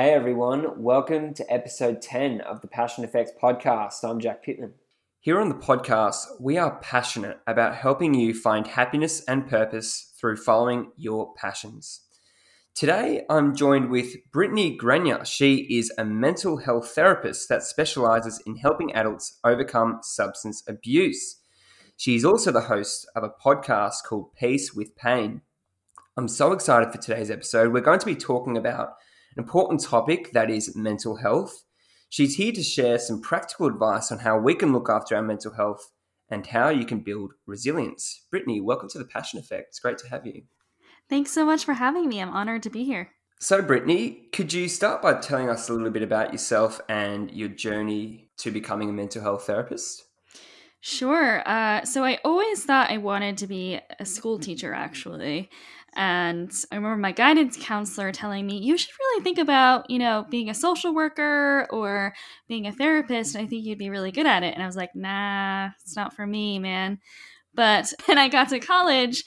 Hey everyone, welcome to episode 10 of the Passion Effects podcast. I'm Jack Pittman. Here on the podcast, we are passionate about helping you find happiness and purpose through following your passions. Today, I'm joined with Brittany Grenier. She is a mental health therapist that specializes in helping adults overcome substance abuse. She is also the host of a podcast called Peace with Pain. I'm so excited for today's episode. We're going to be talking about an important topic that is mental health. She's here to share some practical advice on how we can look after our mental health and how you can build resilience. Brittany, welcome to the Passion Effect. It's great to have you. Thanks so much for having me. I'm honored to be here. So, Brittany, could you start by telling us a little bit about yourself and your journey to becoming a mental health therapist? Sure. Uh, so, I always thought I wanted to be a school teacher, actually. And I remember my guidance counselor telling me, you should really think about, you know, being a social worker or being a therapist. I think you'd be really good at it. And I was like, nah, it's not for me, man. But then I got to college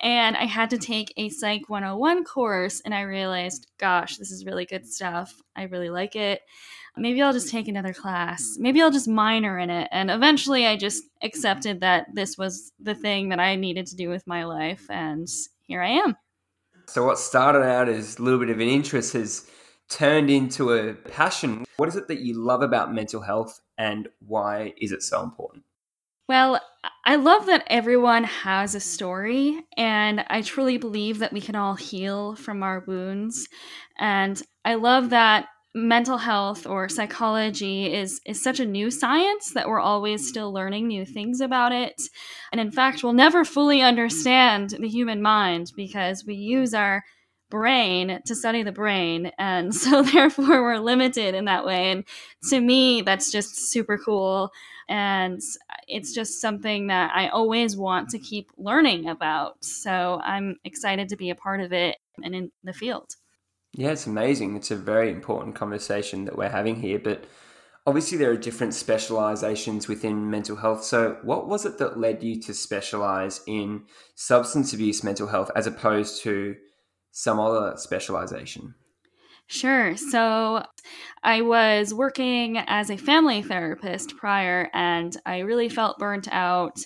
and I had to take a Psych 101 course, and I realized, gosh, this is really good stuff. I really like it. Maybe I'll just take another class. Maybe I'll just minor in it. And eventually I just accepted that this was the thing that I needed to do with my life. And here I am. So, what started out as a little bit of an interest has turned into a passion. What is it that you love about mental health and why is it so important? Well, I love that everyone has a story, and I truly believe that we can all heal from our wounds. And I love that mental health or psychology is is such a new science that we're always still learning new things about it. And in fact we'll never fully understand the human mind because we use our brain to study the brain. And so therefore we're limited in that way. And to me that's just super cool. And it's just something that I always want to keep learning about. So I'm excited to be a part of it and in the field yeah, it's amazing. It's a very important conversation that we're having here. But obviously, there are different specializations within mental health. So, what was it that led you to specialize in substance abuse mental health as opposed to some other specialization? Sure. So I was working as a family therapist prior, and I really felt burnt out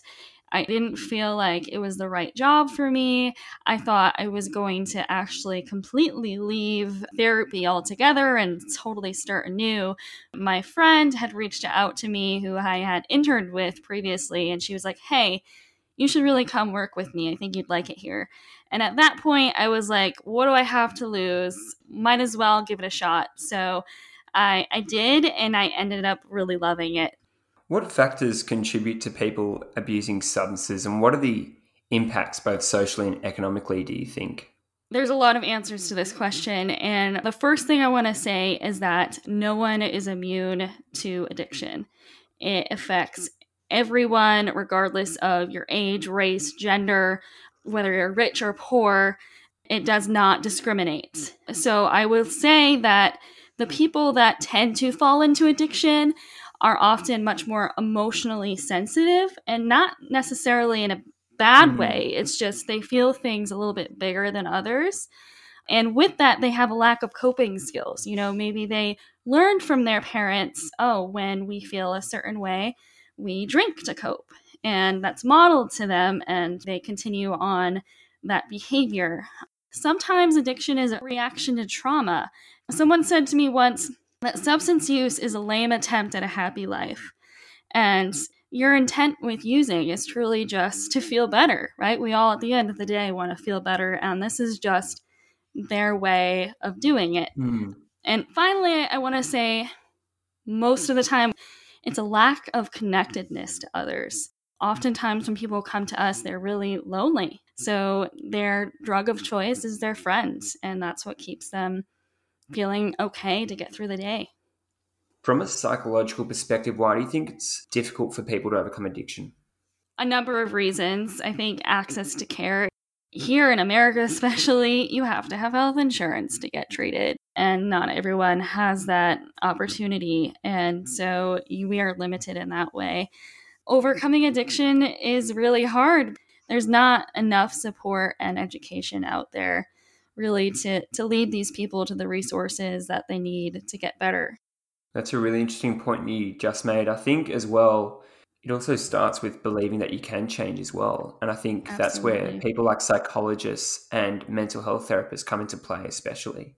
I didn't feel like it was the right job for me. I thought I was going to actually completely leave therapy altogether and totally start anew. My friend had reached out to me who I had interned with previously, and she was like, Hey, you should really come work with me. I think you'd like it here. And at that point, I was like, What do I have to lose? Might as well give it a shot. So I, I did, and I ended up really loving it. What factors contribute to people abusing substances, and what are the impacts, both socially and economically, do you think? There's a lot of answers to this question. And the first thing I want to say is that no one is immune to addiction. It affects everyone, regardless of your age, race, gender, whether you're rich or poor. It does not discriminate. So I will say that the people that tend to fall into addiction are often much more emotionally sensitive and not necessarily in a bad mm-hmm. way. It's just they feel things a little bit bigger than others. And with that, they have a lack of coping skills. You know, maybe they learned from their parents, oh, when we feel a certain way, we drink to cope. And that's modeled to them, and they continue on that behavior. Sometimes addiction is a reaction to trauma. Someone said to me once, that substance use is a lame attempt at a happy life. And your intent with using is truly just to feel better, right? We all, at the end of the day, want to feel better. And this is just their way of doing it. Mm. And finally, I want to say most of the time, it's a lack of connectedness to others. Oftentimes, when people come to us, they're really lonely. So, their drug of choice is their friends, and that's what keeps them feeling okay to get through the day. From a psychological perspective, why do you think it's difficult for people to overcome addiction? A number of reasons. I think access to care. Here in America, especially, you have to have health insurance to get treated, and not everyone has that opportunity. And so we are limited in that way. Overcoming addiction is really hard. There's not enough support and education out there really to to lead these people to the resources that they need to get better. That's a really interesting point you just made. I think as well it also starts with believing that you can change as well. And I think Absolutely. that's where people like psychologists and mental health therapists come into play, especially.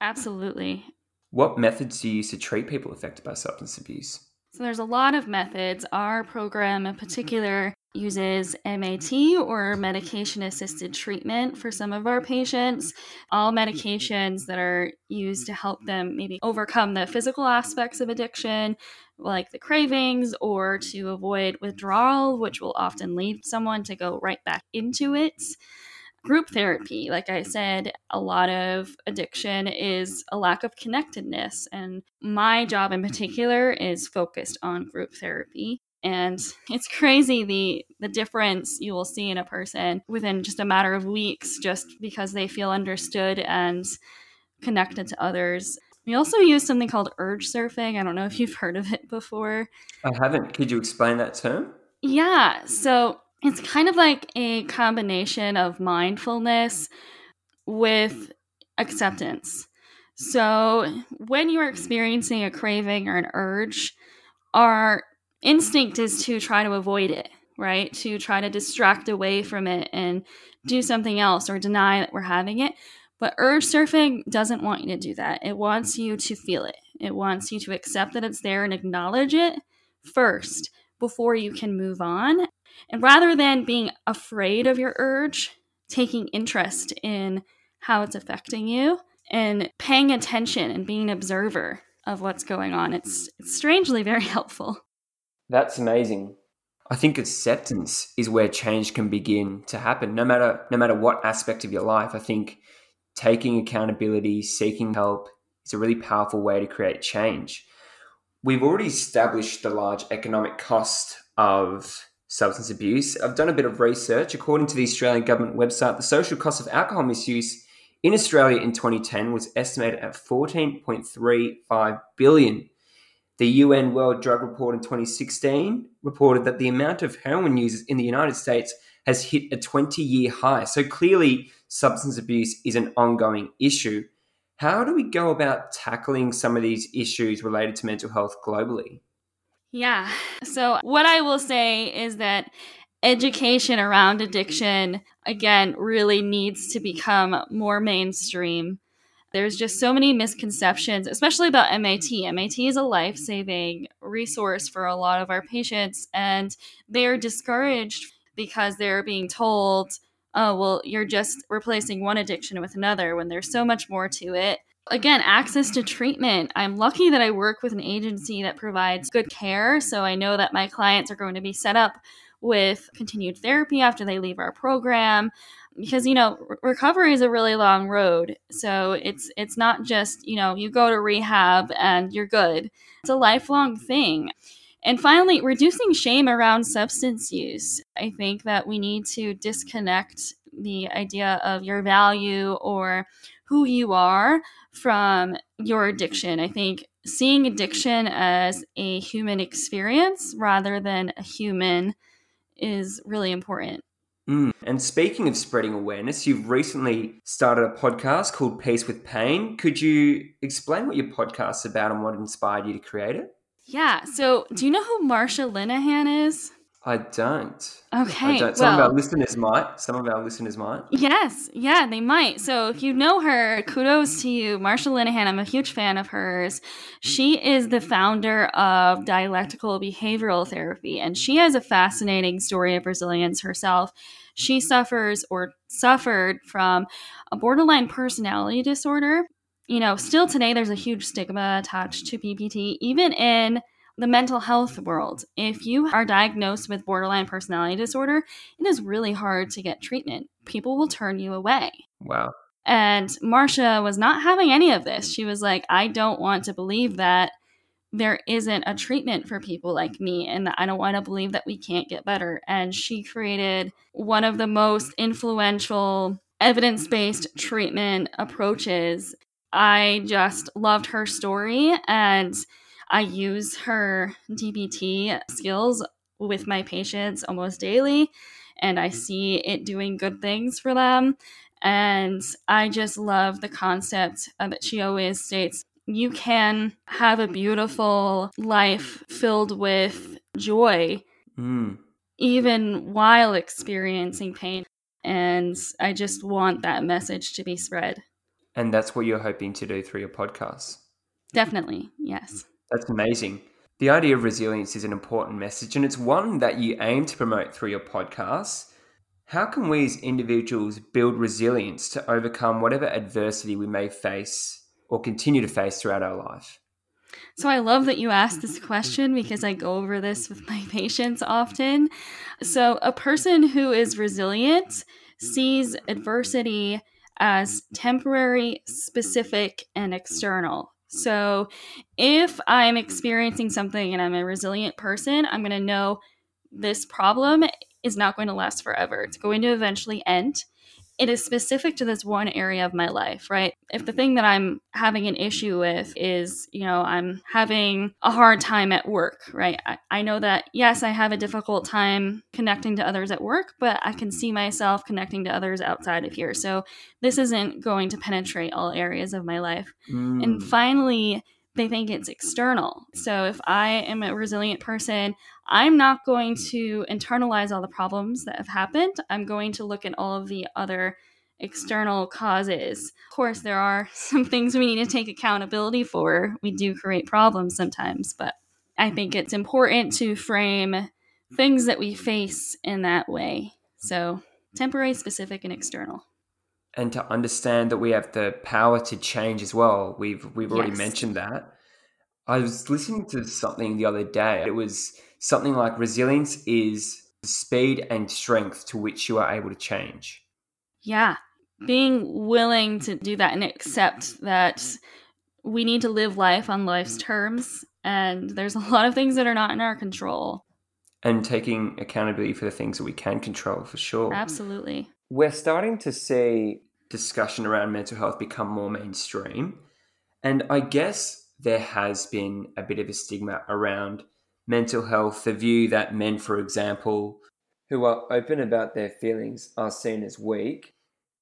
Absolutely. What methods do you use to treat people affected by substance abuse? So there's a lot of methods. Our program in particular uses MAT or medication assisted treatment for some of our patients. All medications that are used to help them maybe overcome the physical aspects of addiction, like the cravings, or to avoid withdrawal, which will often lead someone to go right back into it. Group therapy, like I said, a lot of addiction is a lack of connectedness. And my job in particular is focused on group therapy and it's crazy the the difference you will see in a person within just a matter of weeks just because they feel understood and connected to others. We also use something called urge surfing. I don't know if you've heard of it before. I haven't. Could you explain that term? Yeah so it's kind of like a combination of mindfulness with acceptance. So when you're experiencing a craving or an urge our instinct is to try to avoid it, right? To try to distract away from it and do something else or deny that we're having it. But urge surfing doesn't want you to do that. It wants you to feel it. It wants you to accept that it's there and acknowledge it first before you can move on. And rather than being afraid of your urge, taking interest in how it's affecting you and paying attention and being an observer of what's going on. It's, it's strangely very helpful. That's amazing. I think acceptance is where change can begin to happen. No matter no matter what aspect of your life, I think taking accountability, seeking help is a really powerful way to create change. We've already established the large economic cost of substance abuse. I've done a bit of research. According to the Australian government website, the social cost of alcohol misuse in Australia in 2010 was estimated at 14.35 billion. The UN World Drug Report in 2016 reported that the amount of heroin users in the United States has hit a 20 year high. So clearly, substance abuse is an ongoing issue. How do we go about tackling some of these issues related to mental health globally? Yeah. So, what I will say is that education around addiction, again, really needs to become more mainstream. There's just so many misconceptions, especially about MAT. MAT is a life saving resource for a lot of our patients, and they are discouraged because they're being told, oh, well, you're just replacing one addiction with another when there's so much more to it. Again, access to treatment. I'm lucky that I work with an agency that provides good care. So I know that my clients are going to be set up with continued therapy after they leave our program because you know recovery is a really long road. So it's it's not just you know you go to rehab and you're good. It's a lifelong thing. And finally reducing shame around substance use. I think that we need to disconnect the idea of your value or who you are from your addiction. I think seeing addiction as a human experience rather than a human is really important Mm. And speaking of spreading awareness, you've recently started a podcast called Peace with Pain. Could you explain what your podcast's about and what inspired you to create it? Yeah. So, do you know who Marsha Linehan is? I don't. Okay. I don't. Some well, of our listeners might. Some of our listeners might. Yes. Yeah, they might. So if you know her, kudos to you. Marsha Linehan, I'm a huge fan of hers. She is the founder of dialectical behavioral therapy, and she has a fascinating story of resilience herself. She suffers or suffered from a borderline personality disorder. You know, still today, there's a huge stigma attached to BPD, even in the mental health world. If you are diagnosed with borderline personality disorder, it is really hard to get treatment. People will turn you away. Wow. And Marsha was not having any of this. She was like, I don't want to believe that there isn't a treatment for people like me and I don't want to believe that we can't get better. And she created one of the most influential evidence based treatment approaches. I just loved her story and I use her DBT skills with my patients almost daily, and I see it doing good things for them. And I just love the concept that she always states you can have a beautiful life filled with joy, Mm. even while experiencing pain. And I just want that message to be spread. And that's what you're hoping to do through your podcast. Definitely, yes. That's amazing. The idea of resilience is an important message, and it's one that you aim to promote through your podcast. How can we as individuals build resilience to overcome whatever adversity we may face or continue to face throughout our life? So I love that you asked this question because I go over this with my patients often. So, a person who is resilient sees adversity as temporary, specific, and external. Mm-hmm. So, if I'm mm-hmm. experiencing something and I'm a resilient person, I'm going to know this problem is not going to last forever. It's going to eventually end. It is specific to this one area of my life, right? If the thing that I'm having an issue with is, you know, I'm having a hard time at work, right? I, I know that, yes, I have a difficult time connecting to others at work, but I can see myself connecting to others outside of here. So this isn't going to penetrate all areas of my life. Mm. And finally, they think it's mm-hmm. external. Mm-hmm. So if I am a resilient person, I'm not going mm-hmm. to internalize all the problems that have happened. I'm going to look at all of the other external causes. Of course, there are some things we need to take accountability for. We do create problems sometimes, but I think it's important to frame things that we face in that way. So, temporary, specific, and external. And to understand that we have the power to change as well. We've we've already Yes. mentioned that. I was listening to something the other day. It was something like resilience is the speed and strength to which you are able to change. Yeah. Being willing to do that and accept that we need to live life on life's terms. And there's a lot of things that are not in our control. And taking accountability for the things that we can control for sure. Absolutely. We're starting to see discussion around mental health become more mainstream. And I guess there has been a bit of a stigma around mental health, the view that men, for example, who are open about their feelings are seen as weak.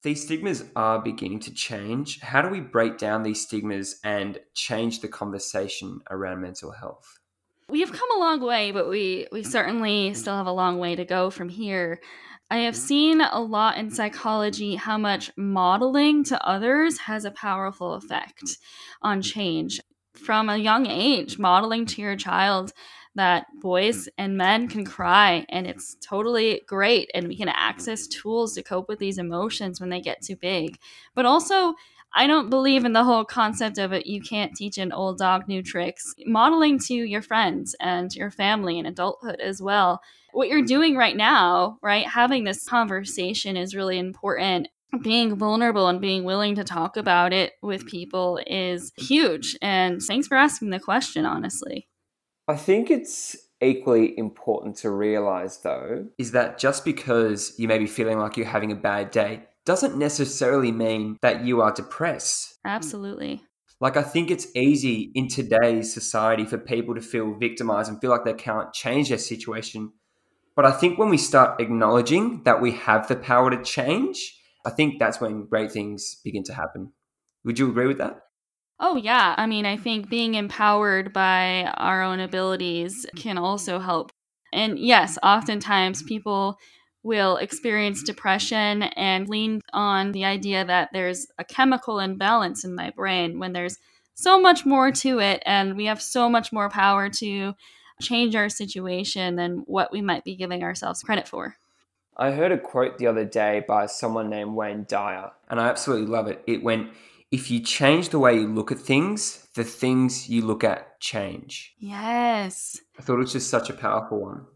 These stigmas are beginning to change. How do we break down these stigmas and change the conversation around mental health? We've come a long way, but we, we certainly still have a long way to go from here. I have seen a lot in psychology how much modeling to others has a powerful effect on change. From a young age, modeling to your child that boys and men can cry and it's totally great and we can access tools to cope with these emotions when they get too big. But also, I don't believe in the whole concept of it. You can't teach an old dog new tricks. Modeling to your friends and your family and adulthood as well. What you're doing right now, right? Having this conversation is really important. Being vulnerable and being willing to talk about it with people is huge. And thanks for asking the question, honestly. I think it's equally important to realize, though, is that just because you may be feeling like you're having a bad day doesn't necessarily mean that you are depressed. Absolutely. Like, I think it's easy in today's society for people to feel victimized and feel like they can't change their situation. But I think when we start acknowledging that we have the power to change, I think that's when great things begin to happen. Would you agree with that? Oh, yeah. I mean, I think being empowered by our own abilities can also help. And yes, oftentimes people will experience depression and lean on the idea that there's a chemical imbalance in my brain when there's so much more to it and we have so much more power to change our situation than what we might be giving ourselves credit for. I heard a quote the other day by someone named Wayne Dyer, and I absolutely love it. It went, If you change the way you look at things, the things you look at change. Yes. I thought it was just such a powerful one.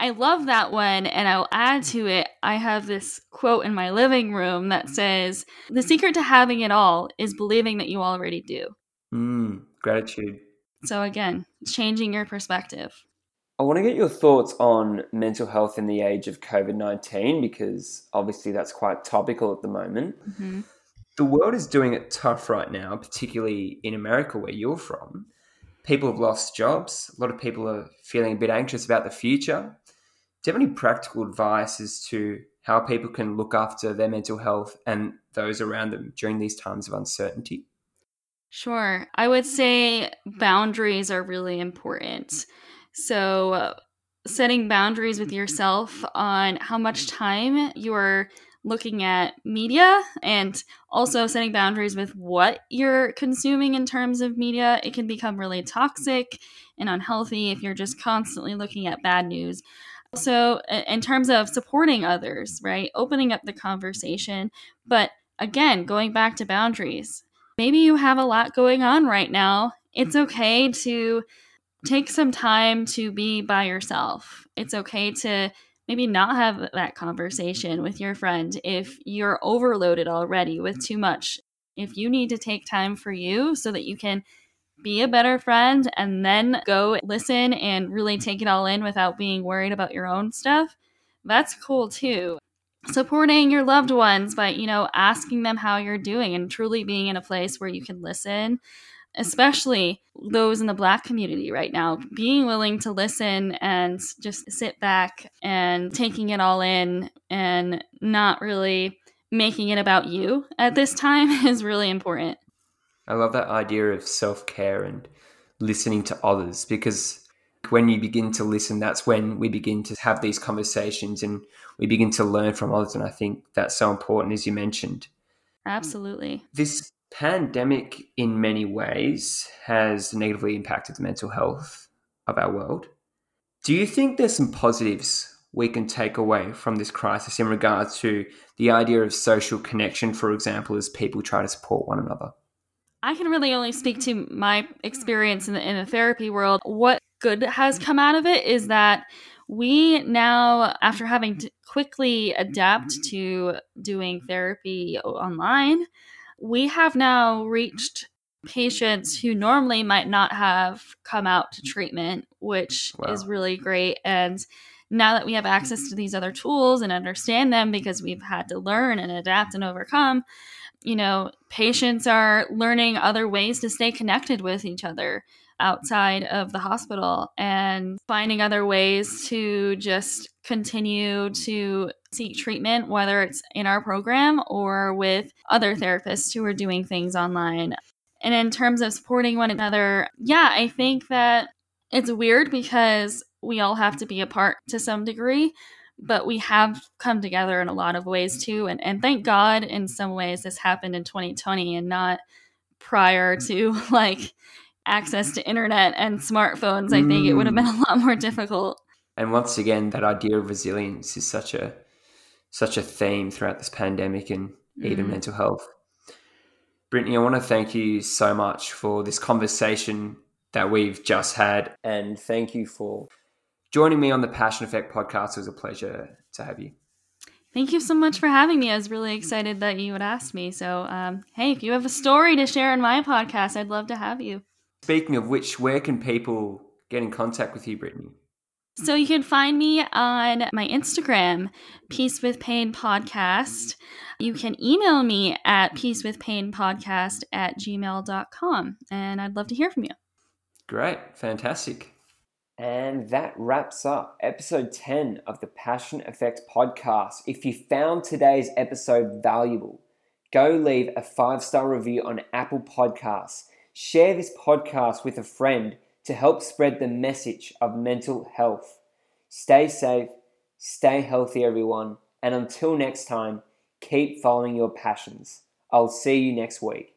I love that one, and I'll add to it. I have this quote in my living room that says, The secret to having it all is believing that you already do. Mm, gratitude. So, again, changing your perspective. I want to get your thoughts on mental health in the age of COVID 19 because obviously that's quite topical at the moment. Mhm. The world is doing it tough right now, particularly in America, where you're from. People have lost jobs. A lot of people are feeling a bit anxious about the future. Do you have any practical advice as to how people can look after their mental health and those around them during these times of uncertainty? Sure. I would say boundaries are really important. So, setting boundaries with yourself on how much time you're looking at media and also setting boundaries with what you're consuming in terms of media. It can become really toxic and unhealthy if you're just constantly looking at bad news. So, in terms of supporting others, right? Opening up the conversation. But again, going back to boundaries, maybe you have a lot going on right now. It's okay to take some time to be by yourself. It's okay to maybe not have that conversation with your friend if you're overloaded already with too much. If you need to take time for you so that you can be a better friend and then go listen and really take it all in without being worried about your own stuff, that's cool too. Supporting your loved ones by, you know, asking them how you're doing and truly being in a place where you can listen, especially those in the black community right now, being willing to listen and just sit back and taking it all in and not really making it about you at this time is really important. I love that idea of self care and listening to others because when you begin to listen, that's when we begin to have these conversations and we begin to learn from others. And I think that's so important, as you mentioned. Absolutely. This pandemic, in many ways, has negatively impacted the mental health of our world. Do you think there's some positives we can take away from this crisis in regards to the idea of social connection, for example, as people try to support one another? I can really only speak to my experience in the, in the therapy world. What good has come out of it is that we now, after having to quickly adapt to doing therapy online, we have now reached mm-hmm. patients who normally might not have come out to mm-hmm. treatment, which wow. is really great. And now that we have access to mm-hmm. these other tools and understand them because we've had to learn and adapt and overcome, you know, patients are learning other ways to stay connected with each other outside of the hospital and finding other ways to just continue to seek treatment, whether it's in our program or with other therapists who are doing things online. And in terms of supporting one another, yeah, I think that it's weird because we all have to be apart to some degree but we have come together in a lot of ways too and, and thank god in some ways this happened in 2020 and not prior to like access to internet and smartphones i think it would have been a lot more difficult and once again that idea of resilience is such a such a theme throughout this pandemic and even mm. mental health brittany i want to thank you so much for this conversation that we've just had and thank you for joining me on the Passion Effect podcast. It was a pleasure to have you. Thank you so much for having me. I was really excited that you would ask me. So, um, hey, if you have a story to share in my podcast, I'd love to have you. Speaking of which, where can people get in contact with you, Brittany? So you can find me on my Instagram, Peace with Pain Podcast. You can email me at peacewithpainpodcast at gmail.com. And I'd love to hear from you. Great. Fantastic. And that wraps up episode 10 of the Passion Effect podcast. If you found today's episode valuable, go leave a five star review on Apple Podcasts. Share this podcast with a friend to help spread the message of mental health. Stay safe, stay healthy, everyone. And until next time, keep following your passions. I'll see you next week.